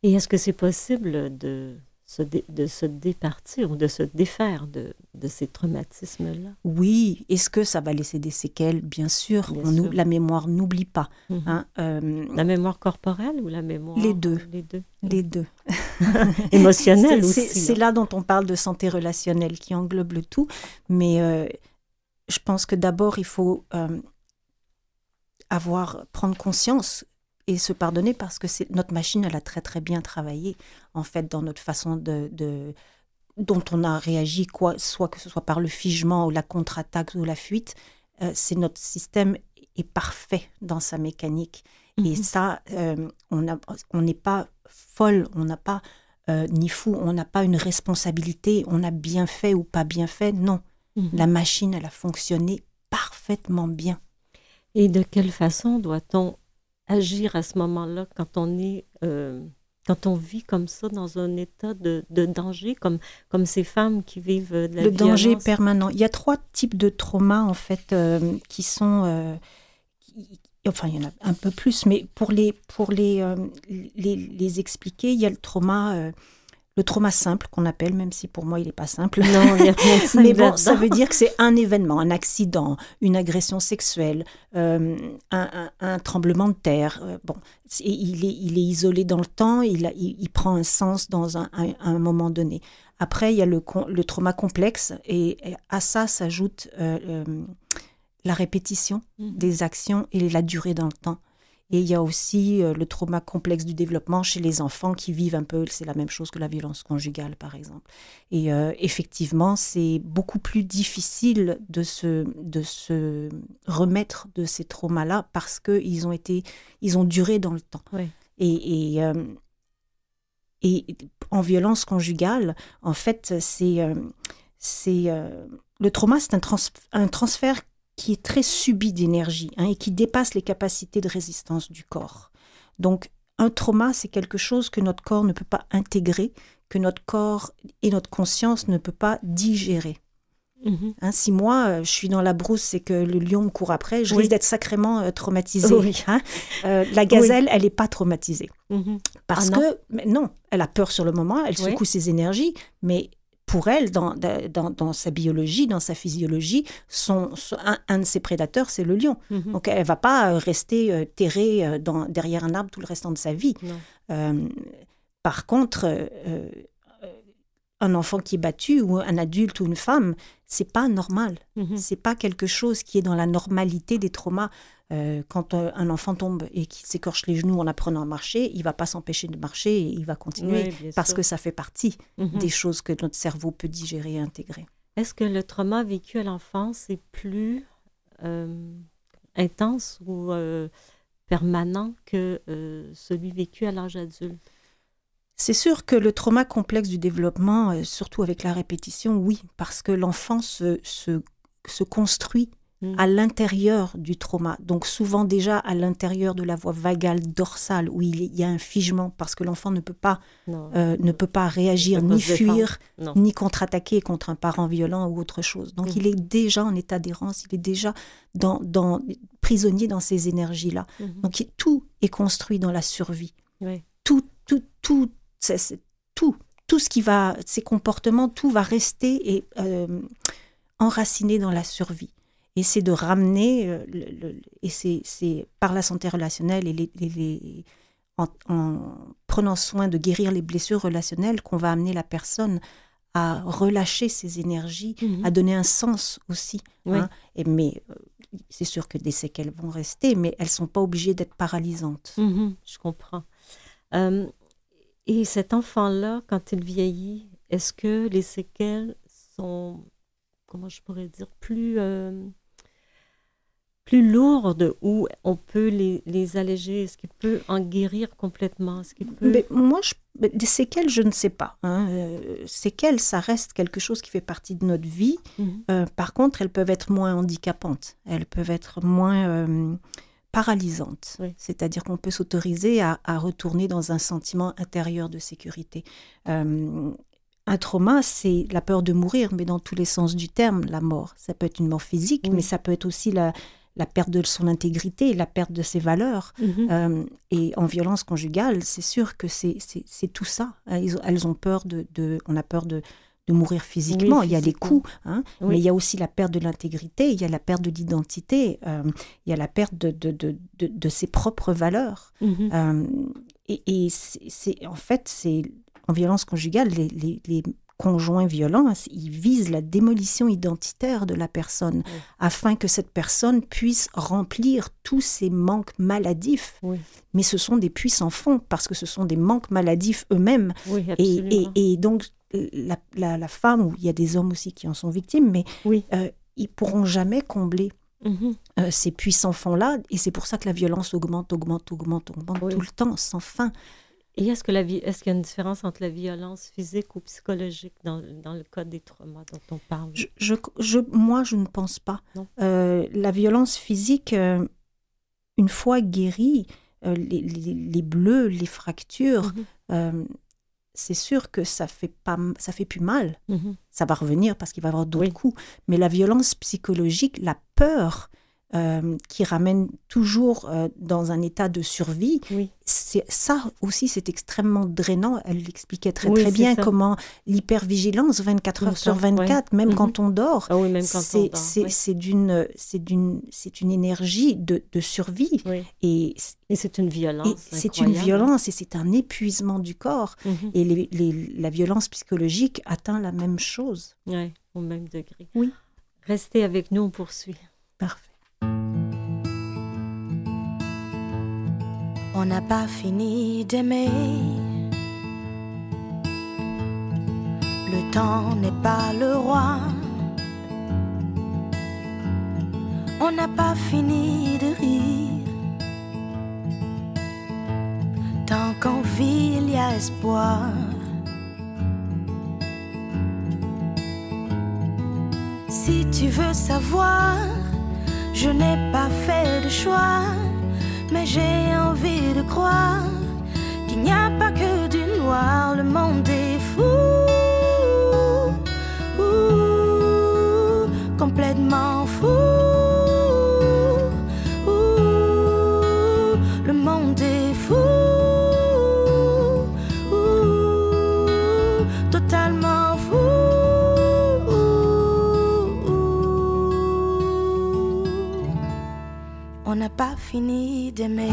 Et est-ce que c'est possible de de se départir ou de se défaire de, de ces traumatismes-là. Oui, est-ce que ça va laisser des séquelles? Bien sûr, la mémoire n'oublie pas. Mhm. Hein, euh, la mémoire corporelle ou la mémoire Les deux. Les deux. Les deux. Émotionnelle aussi. C'est là dont on parle de santé relationnelle qui englobe le tout. Mais euh, je pense que d'abord, il faut euh, avoir, prendre conscience et se pardonner parce que c'est notre machine, elle a très très bien travaillé en fait dans notre façon de, dont on a réagi, quoi, soit que ce soit par le figement ou la contre-attaque ou la fuite, euh, c'est notre système est parfait dans sa mécanique. Et mhm. ça, euh, on n'est pas folle, on n'a pas euh, ni fou, on n'a pas une responsabilité, on a bien fait ou pas bien fait. Non, mhm. la machine, elle a fonctionné parfaitement bien. Et de quelle façon doit-on agir à ce moment-là quand on est euh, quand on vit comme ça dans un état de, danger, comme, comme ces femmes qui vivent de la Le danger permanent. Il y a trois types de traumas, en fait, euh, qui sont... Euh, enfin, il y en a un peu plus, mais pour les, pour les, euh, les, les, expliquer, il y a le trauma le trauma simple qu'on appelle, même si pour moi il n'est pas simple. Non, il a rien de Mais bon, ça veut dire que c'est un événement, un accident, une agression sexuelle, euh, un, tremblement de terre. Euh, bon, il est, il est isolé dans le temps, il, il, prend un sens dans un, moment donné. Après, il y a le, le trauma complexe et, à ça s'ajoute euh, la répétition mmh. des actions et la durée dans le temps. Et il y a aussi euh, le trauma complexe du développement chez les enfants qui vivent un peu, c'est la même chose que la violence conjugale, par exemple. Et euh, effectivement, c'est beaucoup plus difficile de se, de se remettre de ces traumas-là parce qu'ils ont été, ils ont duré dans le temps. Et, et, euh, et, en violence conjugale, en fait, c'est, c'est le trauma, c'est un, un transfert qui est très subie d'énergie hein, et qui dépasse les capacités de résistance du corps. Donc, un trauma, c'est quelque chose que notre corps ne peut pas intégrer, que notre corps et notre conscience ne peut pas digérer. Mhm. Hein, si moi, euh, je suis dans la brousse et que le lion me court après, je risque d'être sacrément euh, traumatisée. Hein. Euh, la gazelle, elle n'est pas traumatisée. Mhm. Parce ah que, non, elle a peur sur le moment, elle secoue ses énergies, mais pour elle, dans, dans, sa biologie, dans sa physiologie, son, un, de ses prédateurs, c'est le lion. Mhm. Donc elle va pas euh, rester euh, terrée euh, dans, derrière un arbre tout le restant de sa vie. par contre, un enfant qui est battu ou un adulte ou une femme, c'est pas normal. Mhm. C'est pas quelque chose qui est dans la normalité des traumas. Euh, quand euh, un enfant tombe et qu'il s'écorche les genoux en apprenant à marcher, il va pas s'empêcher de marcher et il va continuer parce que ça fait partie mhm. des choses que notre cerveau peut digérer et intégrer. Est-ce que le trauma vécu à l'enfance est plus euh, intense ou permanent que celui vécu à l'âge adulte? C'est sûr que le trauma complexe du développement, surtout avec la répétition, oui, parce que l'enfant se, se, se construit Mm. à l'intérieur du trauma. Donc souvent déjà à l'intérieur de la voie vagale dorsale où il y a un figement parce que l'enfant ne peut pas euh, ne peut pas réagir ni fuir ni contre-attaquer contre un parent violent ou autre chose. Donc mm. il est déjà en état d'errance, il est déjà dans, dans prisonnier dans ces énergies là. Mm-hmm. Donc tout est construit dans la survie. Tout tout tout tout tout ce qui va ces comportements tout va rester et euh, enraciné dans la survie et c'est de ramener, euh, et c'est par la santé relationnelle et les, en, prenant soin de guérir les blessures relationnelles qu'on va amener la personne à relâcher ses énergies, mhm. à donner un sens aussi. Hein. Et, mais euh, c'est sûr que des séquelles vont rester, mais elles sont pas obligées d'être paralysantes. Mhm, je comprends. Euh, et cet enfant-là, quand il vieillit, est-ce que les séquelles sont, comment je pourrais dire, plus plus lourdes où on peut les, les alléger? Est-ce qu'il peut en guérir complètement? Ce peut... mais Moi, je, des séquelles, je ne sais pas. Hein. Euh, séquelles, ça reste quelque chose qui fait partie de notre vie. Mhm. Euh, par contre, elles peuvent être moins handicapantes. Elles peuvent être moins euh, paralysantes. C'est-à-dire qu'on peut s'autoriser à, à, retourner dans un sentiment intérieur de sécurité. Un trauma, c'est la peur de mourir, mais dans tous les sens du terme, la mort. Ça peut être une mort physique, mais ça peut être aussi la, la perte de son intégrité, la perte de ses valeurs. Mhm. Euh, et en violence conjugale, c'est sûr que c'est tout ça. Elles, ont peur de, On a peur de, de mourir physiquement. il y a les coups, hein, mais il y a aussi la perte de l'intégrité, il y a la perte de l'identité, euh, il y a la perte de, de, de, de ses propres valeurs. Mhm. Euh, et, et c'est en fait, c'est en violence conjugale, les, les, les conjoint violent, il vise la démolition identitaire de la personne afin que cette personne puisse remplir tous ses manques maladifs. Mais ce sont des puissants fonds parce que ce sont des manques maladifs eux-mêmes. et, et, donc la, la, femme, ou il y a des hommes aussi qui en sont victimes, mais euh, ils pourront jamais combler mhm. euh, ces puissants fonds-là. Et c'est pour ça que la violence augmente, augmente, augmente, augmente tout le temps, sans fin. Et est-ce que la vie, est-ce qu'il y a une différence entre la violence physique ou psychologique dans, dans le cas des traumas dont on parle? Je, je, Moi, je ne pense pas. Euh, la violence physique, euh, une fois guérie, les, les- les bleus, les fractures, Mhm. C'est sûr que ça fait pas, ça fait plus mal. Mhm. Ça va revenir parce qu'il va y avoir d'autres Oui. coups. Mais la violence psychologique, la peur euh, qui ramène toujours euh, dans un état de survie, Oui. c'est ça aussi, c'est extrêmement drainant. Elle l'expliquait très Oui, très bien ça. comment l'hypervigilance 24 Bien heures sur sûr, 24, même Mhm. quand on dort, Ah oui, même quand on c'est dort. c'est- oui. c'est d'une c'est d'une c'est une énergie de, de survie et, Et c'est une violence. c'est une violence et c'est un épuisement du corps Mhm. et les- les- la violence psychologique atteint la même chose. Oui, au même degré. Oui. Restez avec nous, on poursuit. Parfait. On n'a pas fini d'aimer. Le temps n'est pas le roi. On n'a pas fini de rire. Tant qu'on vit, il y a espoir. Si tu veux savoir, je n'ai pas fait de choix mais j'ai envie de croire qu'il n'y a pas que du noir, le monde est fou, pas fini d'aimer.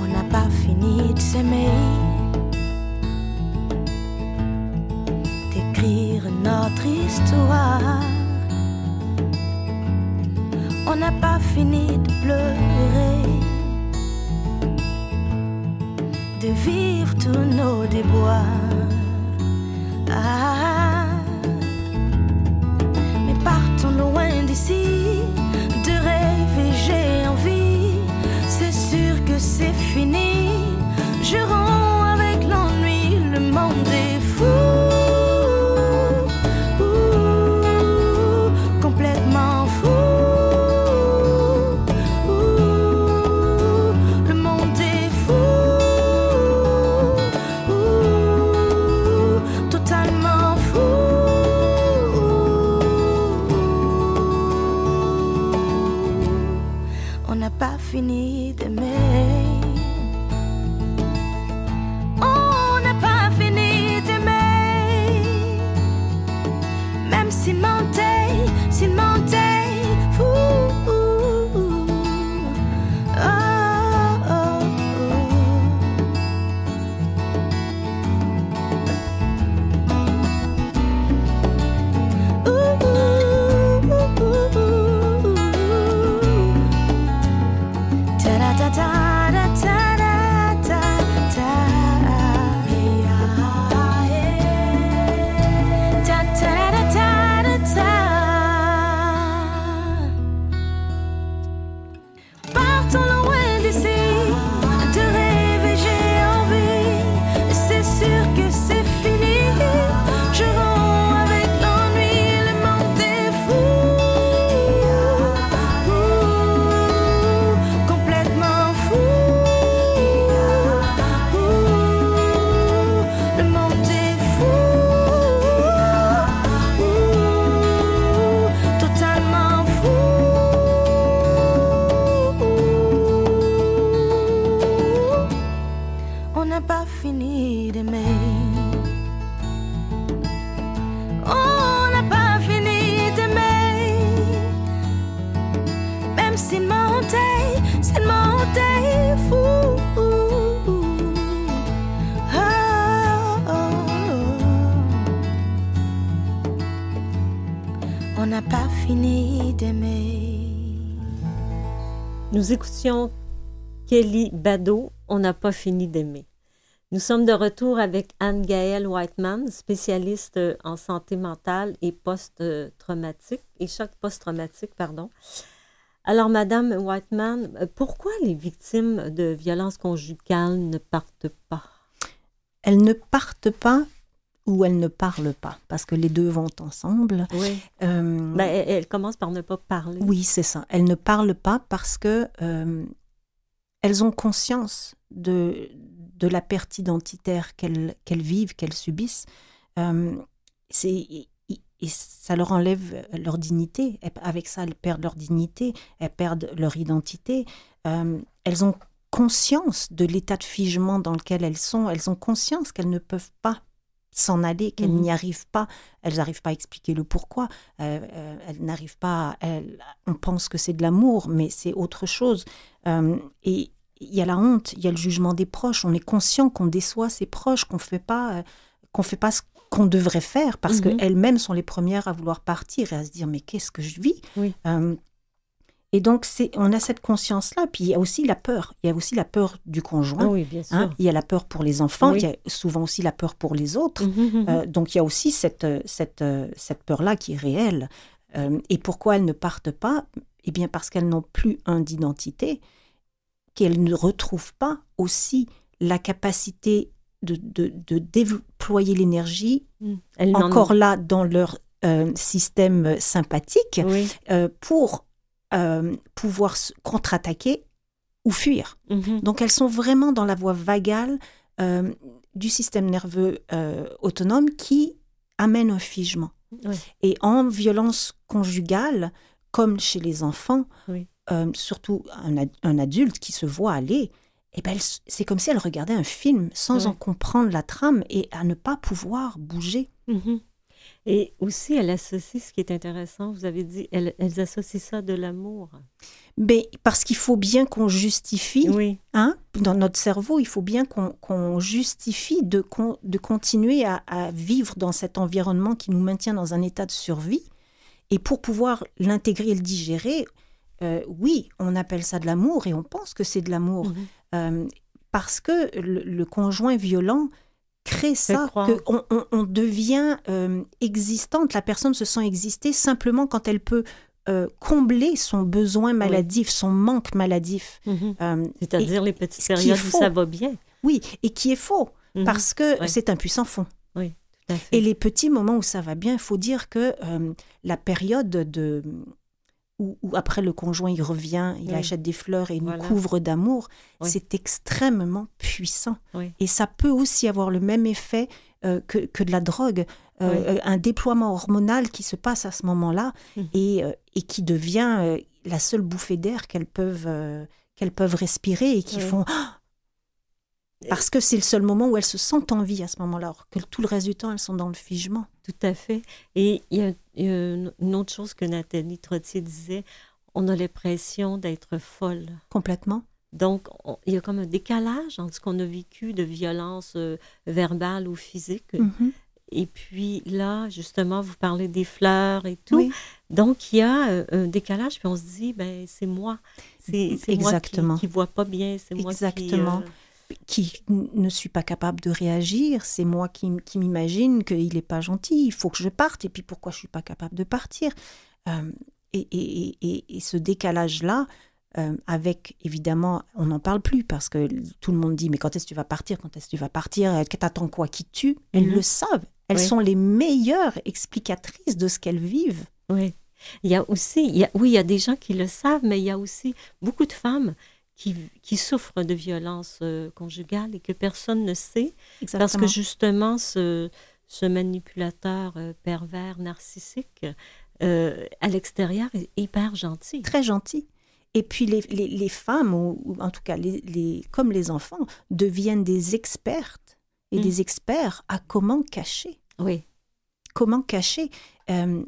On n'a pas fini de s'aimer. D'écrire notre histoire. On n'a pas fini de pleurer. De vivre tous nos déboires. Ah, Kelly Bado, On n'a pas fini d'aimer. Nous sommes de retour avec Anne-Gaëlle Whiteman, spécialiste en santé mentale et post-traumatique, et choc post-traumatique, pardon. Alors, Madame Whiteman, euh, pourquoi les victimes de violences conjugales ne partent pas? Elles ne partent pas ou elle ne parle pas, parce que les deux vont ensemble. Oui. Euh, Ben, elle, elle commence par ne pas parler. oui, c'est ça. Elles ne parlent pas parce que euh, elles ont conscience de, de la perte identitaire qu'elles qu'elles vivent, qu'elles subissent. Euh, et, et ça leur enlève leur dignité. Avec ça, elles perdent leur dignité, elles perdent leur identité. Euh, elles ont conscience de l'état de figement dans lequel elles sont. Elles ont conscience qu'elles ne peuvent pas s'en aller, qu'elles Mhm. n'y arrivent pas. Elles n'arrivent pas à expliquer le pourquoi. Euh, euh, elles n'arrivent pas. à- elles- on pense que c'est de l'amour, mais c'est autre chose. Euh, et il y a la honte, il y a le jugement des proches. On est conscient qu'on déçoit ses proches, qu'on fait pas, qu'on fait pas ce qu'on devrait faire, parce Mhm. qu'elles-mêmes sont les premières à vouloir partir et à se dire mais qu'est-ce que je vis? Oui. Et donc c'est, on a cette conscience-là. Puis il y a aussi la peur. Il y a aussi la peur du conjoint. Oui, bien sûr. hein. Il y a la peur pour les enfants. Oui. Il y a souvent aussi la peur pour les autres. Mhm, mhm. Euh, donc il y a aussi cette, cette, euh, cette peur-là qui est réelle. Euh, et pourquoi elles ne partent pas? Eh bien parce qu'elles n'ont plus un d'identité, qu'elles ne retrouvent pas aussi la capacité de, de, de déployer l'énergie encore là dans leur euh, système sympathique Oui. pour euh, pouvoir contre-attaquer ou fuir. Mhm. Donc elles sont vraiment dans la voie vagale euh, du système nerveux euh, autonome qui amène un figement. Oui. Et en violence conjugale, comme chez les enfants, Oui. surtout un, ad- un adulte qui se voit aller, eh ben, c'est comme si elle regardait un film sans Oui. en comprendre la trame et à ne pas pouvoir bouger. Mhm. Et aussi, elle associe, ce qui est intéressant, vous avez dit, elles, elles associent ça de l'amour. Mais parce qu'il faut bien qu'on justifie Oui. hein, dans notre cerveau, il faut bien qu'on qu'on justifie de, con- de continuer à, à vivre dans cet environnement qui nous maintient dans un état de survie. Et pour pouvoir l'intégrer et le digérer, euh, oui, on appelle ça de l'amour et on pense que c'est de l'amour. Mhm. Euh, parce que le, le conjoint violent crée ça, qu'on on, on devient euh, existante. La personne se sent exister simplement quand elle peut euh, combler son besoin maladif, son manque maladif. Mhm. Euh, C'est-à-dire les petites périodes où ça va bien. oui, et qui est faux, Mhm. parce que Ouais. c'est un puissant fond. Tout à fait. Et les petits moments où ça va bien, il faut dire que la période de où, où après le conjoint il revient, il Oui. achète des fleurs et il Voilà. nous couvre d'amour, Oui. c'est extrêmement puissant. Oui. Et ça peut aussi avoir le même effet euh, que, que de la drogue, euh, euh, un déploiement hormonal qui se passe à ce moment-là Mhm. et, euh, et qui devient la seule bouffée d'air qu'elles peuvent, qu'elles peuvent respirer et qui font parce que c'est le seul moment où elles se sentent en vie à ce moment-là, alors que tout le reste du temps, elles sont dans le figement. Tout à fait. Et il y a, une autre chose que Nathalie Trottier disait, on a l'impression d'être folle. Complètement. Donc, on- il y a comme un décalage entre ce qu'on a vécu de violence euh, verbale ou physique. Mhm. Et puis là, justement, vous parlez des fleurs et tout. Oui. Donc, il y a euh, un décalage, puis on se dit, ben c'est moi. C'est moi Exactement. qui ne vois pas bien. C'est moi qui... Exactement. euh, Qui ne suis pas capable de réagir, c'est moi qui, m'imagine qu'il n'est pas gentil, il faut que je parte, et puis pourquoi je suis pas capable de partir? Euh, et, et- et- ce décalage-là, euh, avec évidemment, on n'en parle plus parce que tout le monde dit mais quand est-ce que tu vas partir? Quand est-ce que tu vas partir? Euh, T'attends quoi? Qui tue? Elles Mhm. le savent. Elles Oui. sont les meilleures explicatrices de ce qu'elles vivent. Oui. Il y a aussi, il y a- oui, il y a des gens qui le savent, mais il y a aussi beaucoup de femmes qui, qui souffrent de violences euh, conjugales et que personne ne sait parce que justement, ce, ce manipulateur euh, pervers narcissique euh, à l'extérieur est hyper gentil. très gentil. Et puis les, les, les femmes, ou, ou en tout cas les, les, comme les enfants, deviennent des expertes et Mm. des experts à comment cacher. Oui, Comment cacher. Euh,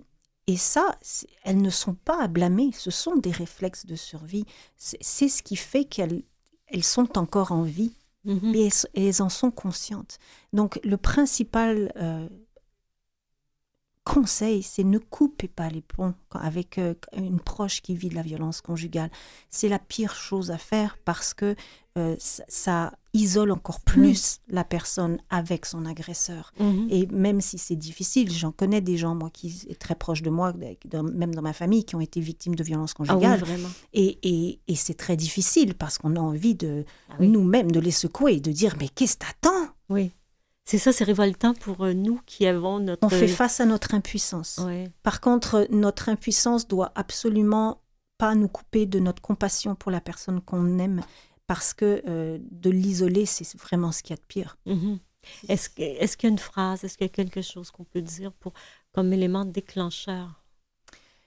et ça, elles ne sont pas à blâmer, ce sont des réflexes de survie. C'est ce qui fait qu'elles elles sont encore en vie Mhm. et elles, et elles en sont conscientes. Donc le principal euh, conseil, c'est ne coupez pas les ponts avec euh, une proche qui vit de la violence conjugale. C'est la pire chose à faire parce que euh, ça, ça isole encore plus la personne avec son agresseur. Mhm. Et même si c'est difficile, j'en connais des gens, moi, qui sont très proches de moi, dans- même dans ma famille, qui ont été victimes de violences Ah oui, conjugales. vraiment. Et, et- et c'est très difficile parce qu'on a envie de Ah oui. nous-mêmes de les secouer et de dire mais qu'est-ce que t'attends? Oui. C'est ça, c'est révoltant pour euh, nous qui avons notre... On fait face à notre impuissance. Ouais. Par contre, notre impuissance doit absolument pas nous couper de notre compassion pour la personne qu'on aime, parce que euh, de l'isoler, c'est vraiment ce qu'il y a de pire. Mhm. Est-ce est-ce qu'il y a une phrase, est-ce qu'il y a quelque chose qu'on peut dire pour, comme élément déclencheur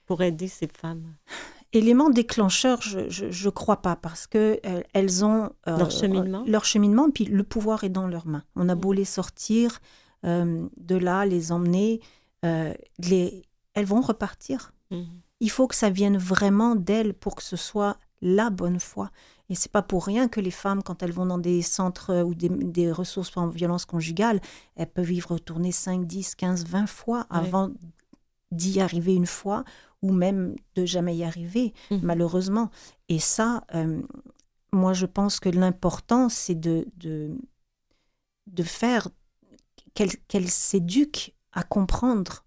pour aider ces femmes? Élément déclencheur, je, je crois pas, parce que euh, elles ont euh, Leur cheminement? leur cheminement, puis le pouvoir est dans leurs mains. On a beau les sortir euh, de là, les emmener, les, elles vont repartir. Mhm. Il faut que ça vienne vraiment d'elles pour que ce soit la bonne foi. Et c'est pas pour rien que les femmes, quand elles vont dans des centres euh, ou des, des ressources en violence conjugale, elles peuvent y retourner 5, 10, 15, 20 fois Ouais. avant d'y arriver une fois ou même de jamais y arriver, Mhm. malheureusement. Et ça, euh, moi, je pense que l'important, c'est de, de, de faire qu'elles s'éduquent à comprendre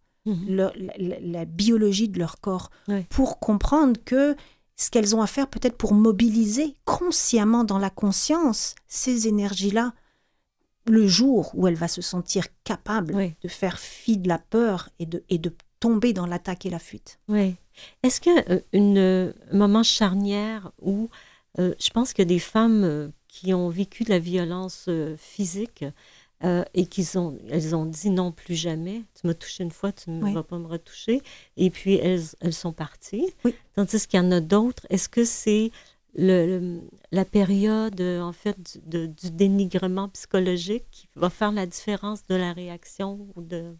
leur- la, biologie de leur corps pour comprendre que ce qu'elles ont à faire peut-être pour mobiliser consciemment dans la conscience ces énergies-là le jour où elle va se sentir capable Oui. de faire fi de la peur et de, et de tomber dans l'attaque et la fuite. Oui. Est-ce a euh, euh, moment charnière où euh, je pense que des femmes euh, qui ont vécu de la violence physique euh, et qui ont, elles ont dit non plus jamais, tu m'as touché une fois, tu ne Oui. vas pas me retoucher, et puis elles, elles sont parties. Oui. Tandis qu'il y en a d'autres, est-ce que c'est le, le- la période, euh, en fait, du, de- du dénigrement psychologique qui va faire la différence de la réaction ou de...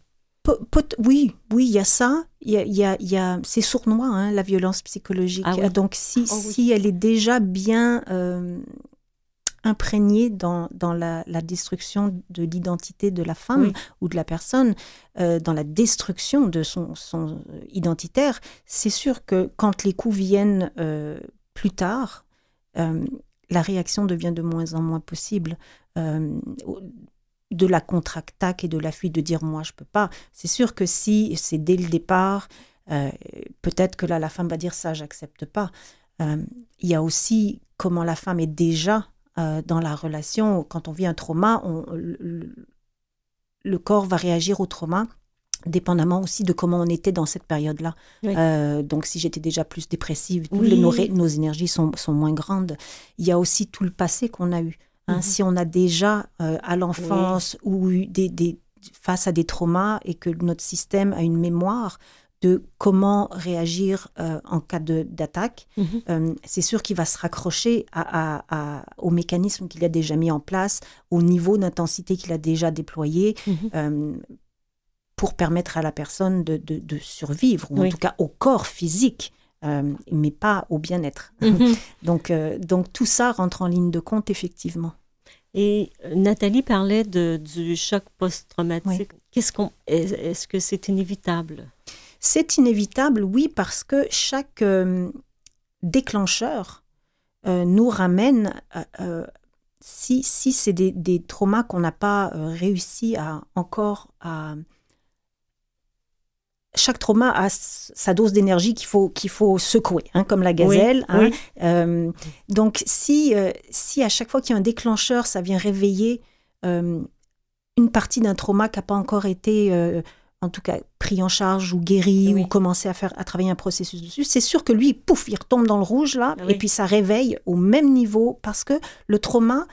Oui, oui, il y a ça. Il y a, il y a- il y a- c'est sournois, hein, la violence psychologique. Ah oui. Donc, si, Oh oui. si elle est déjà bien euh, imprégnée dans, dans la, la destruction de l'identité de la femme Oui. ou de la personne, euh, dans la destruction de son, son euh, identitaire, c'est sûr que quand les coups viennent euh, plus tard, euh, la réaction devient de moins en moins possible. De la contre-attaque et de la fuite, de dire moi je peux pas. C'est sûr que si c'est dès le départ, peut-être que là la femme va dire ça j'accepte pas. Il y a aussi comment la femme est déjà euh, dans la relation. Quand on vit un trauma, on- le, corps va réagir au trauma dépendamment aussi de comment on était dans cette période-là. Oui. Euh, donc si j'étais déjà plus dépressive, tous Oui. les- nos, énergies sont, sont moins grandes. Il y a aussi tout le passé qu'on a eu. Hein, Mhm. Si on a déjà euh, à l'enfance ou eu des, des- face à des traumas et que notre système a une mémoire de comment réagir euh, en cas d'attaque, Mhm. euh, c'est sûr qu'il va se raccrocher à, à- à- au mécanisme qu'il a déjà mis en place, au niveau d'intensité qu'il a déjà déployé, Mhm. euh, pour permettre à la personne de, de- de survivre, ou en tout cas au corps physique, mais pas au bien-être. Mhm. Donc, donc tout ça rentre en ligne de compte, effectivement. Et Nathalie parlait de, du choc post-traumatique. Qu'est-ce qu'on, est-ce que c'est inévitable? C'est inévitable, oui, parce que chaque euh, déclencheur euh, nous ramène, euh, si, si c'est des, des traumas qu'on n'a pas réussi à encore à... Chaque trauma a sa dose d'énergie qu'il faut, qu'il faut secouer, hein, comme la gazelle. hein. oui. Donc, si, si à chaque fois qu'il y a un déclencheur, ça vient réveiller une partie d'un trauma qui n'a pas encore été, en tout cas, pris en charge ou guéri Oui. ou commencé à, faire, à travailler un processus dessus, c'est sûr que lui, pouf, il retombe dans le rouge, là, Ah oui. et puis ça réveille au même niveau parce que le trauma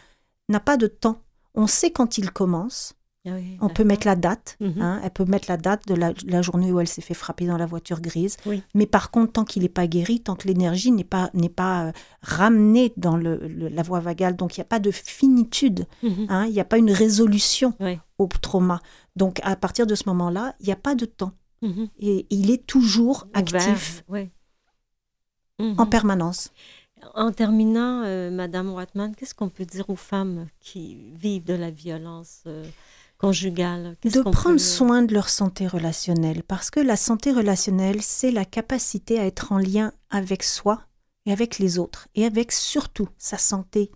n'a pas de temps. On sait quand il commence, Ah oui, on peut mettre la date, Mhm. hein, elle peut mettre la date de la, la journée où elle s'est fait frapper dans la voiture grise. Oui. Mais par contre, tant qu'il n'est pas guéri, tant que l'énergie n'est pas, n'est pas euh, ramenée dans le, le- la voie vagale, donc il n'y a pas de finitude, Mhm. hein, il n'y a pas une résolution Oui. au trauma. Donc à partir de ce moment-là, il n'y a pas de temps. Mhm. Et il est toujours actif en permanence. En terminant, euh, Madame Watman, qu'est-ce qu'on peut dire aux femmes qui vivent de la violence euh, conjugale de prendre peut- soin de leur santé relationnelle, parce que la santé relationnelle, c'est la capacité à être en lien avec soi et avec les autres, et avec surtout sa santé,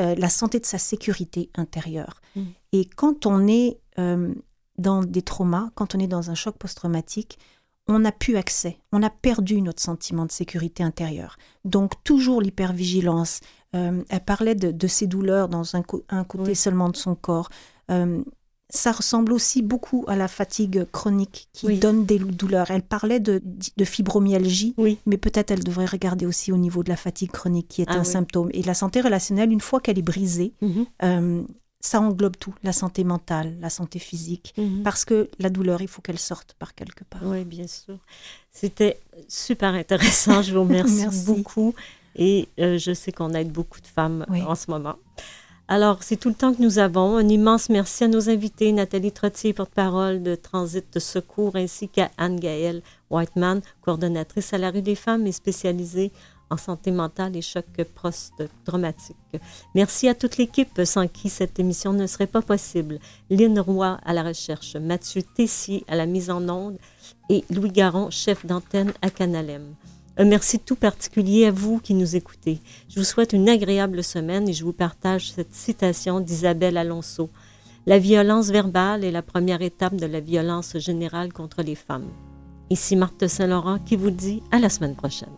euh, la santé de sa sécurité intérieure. Mm. Et quand on est euh, dans des traumas, quand on est dans un choc post-traumatique, on n'a plus accès, on a perdu notre sentiment de sécurité intérieure. Donc toujours l'hypervigilance. Euh, elle parlait de, de ses douleurs dans un, côté Oui. seulement de son corps. Euh, ça ressemble aussi beaucoup à la fatigue chronique qui Oui. donne des douleurs. Elle parlait de, de fibromyalgie, Oui. mais peut-être elle devrait regarder aussi au niveau de la fatigue chronique qui est Ah un oui. symptôme. Et la santé relationnelle, une fois qu'elle est brisée, Mhm. euh, ça englobe tout, la santé mentale, la santé physique, Mhm. parce que la douleur, il faut qu'elle sorte par quelque part. Oui, bien sûr. C'était super intéressant. Je vous remercie Merci. beaucoup. Et euh, je sais qu'on aide beaucoup de femmes en ce moment. Alors, c'est tout le temps que nous avons. Un immense merci à nos invités, Nathalie Trottier, porte-parole de Transit de Secours, ainsi qu'à Anne-Gaëlle Whiteman, coordonnatrice à la rue des femmes et spécialisée en santé mentale et choc post-traumatique. Merci à toute l'équipe sans qui cette émission ne serait pas possible. Lynn Roy à la recherche, Mathieu Tessier à la mise en onde et Louis Garon, chef d'antenne à Canalem. Un merci tout particulier à vous qui nous écoutez. Je vous souhaite une agréable semaine et je vous partage cette citation d'Isabelle Alonso. La violence verbale est la première étape de la violence générale contre les femmes. Ici Marthe Saint-Laurent qui vous dit à la semaine prochaine.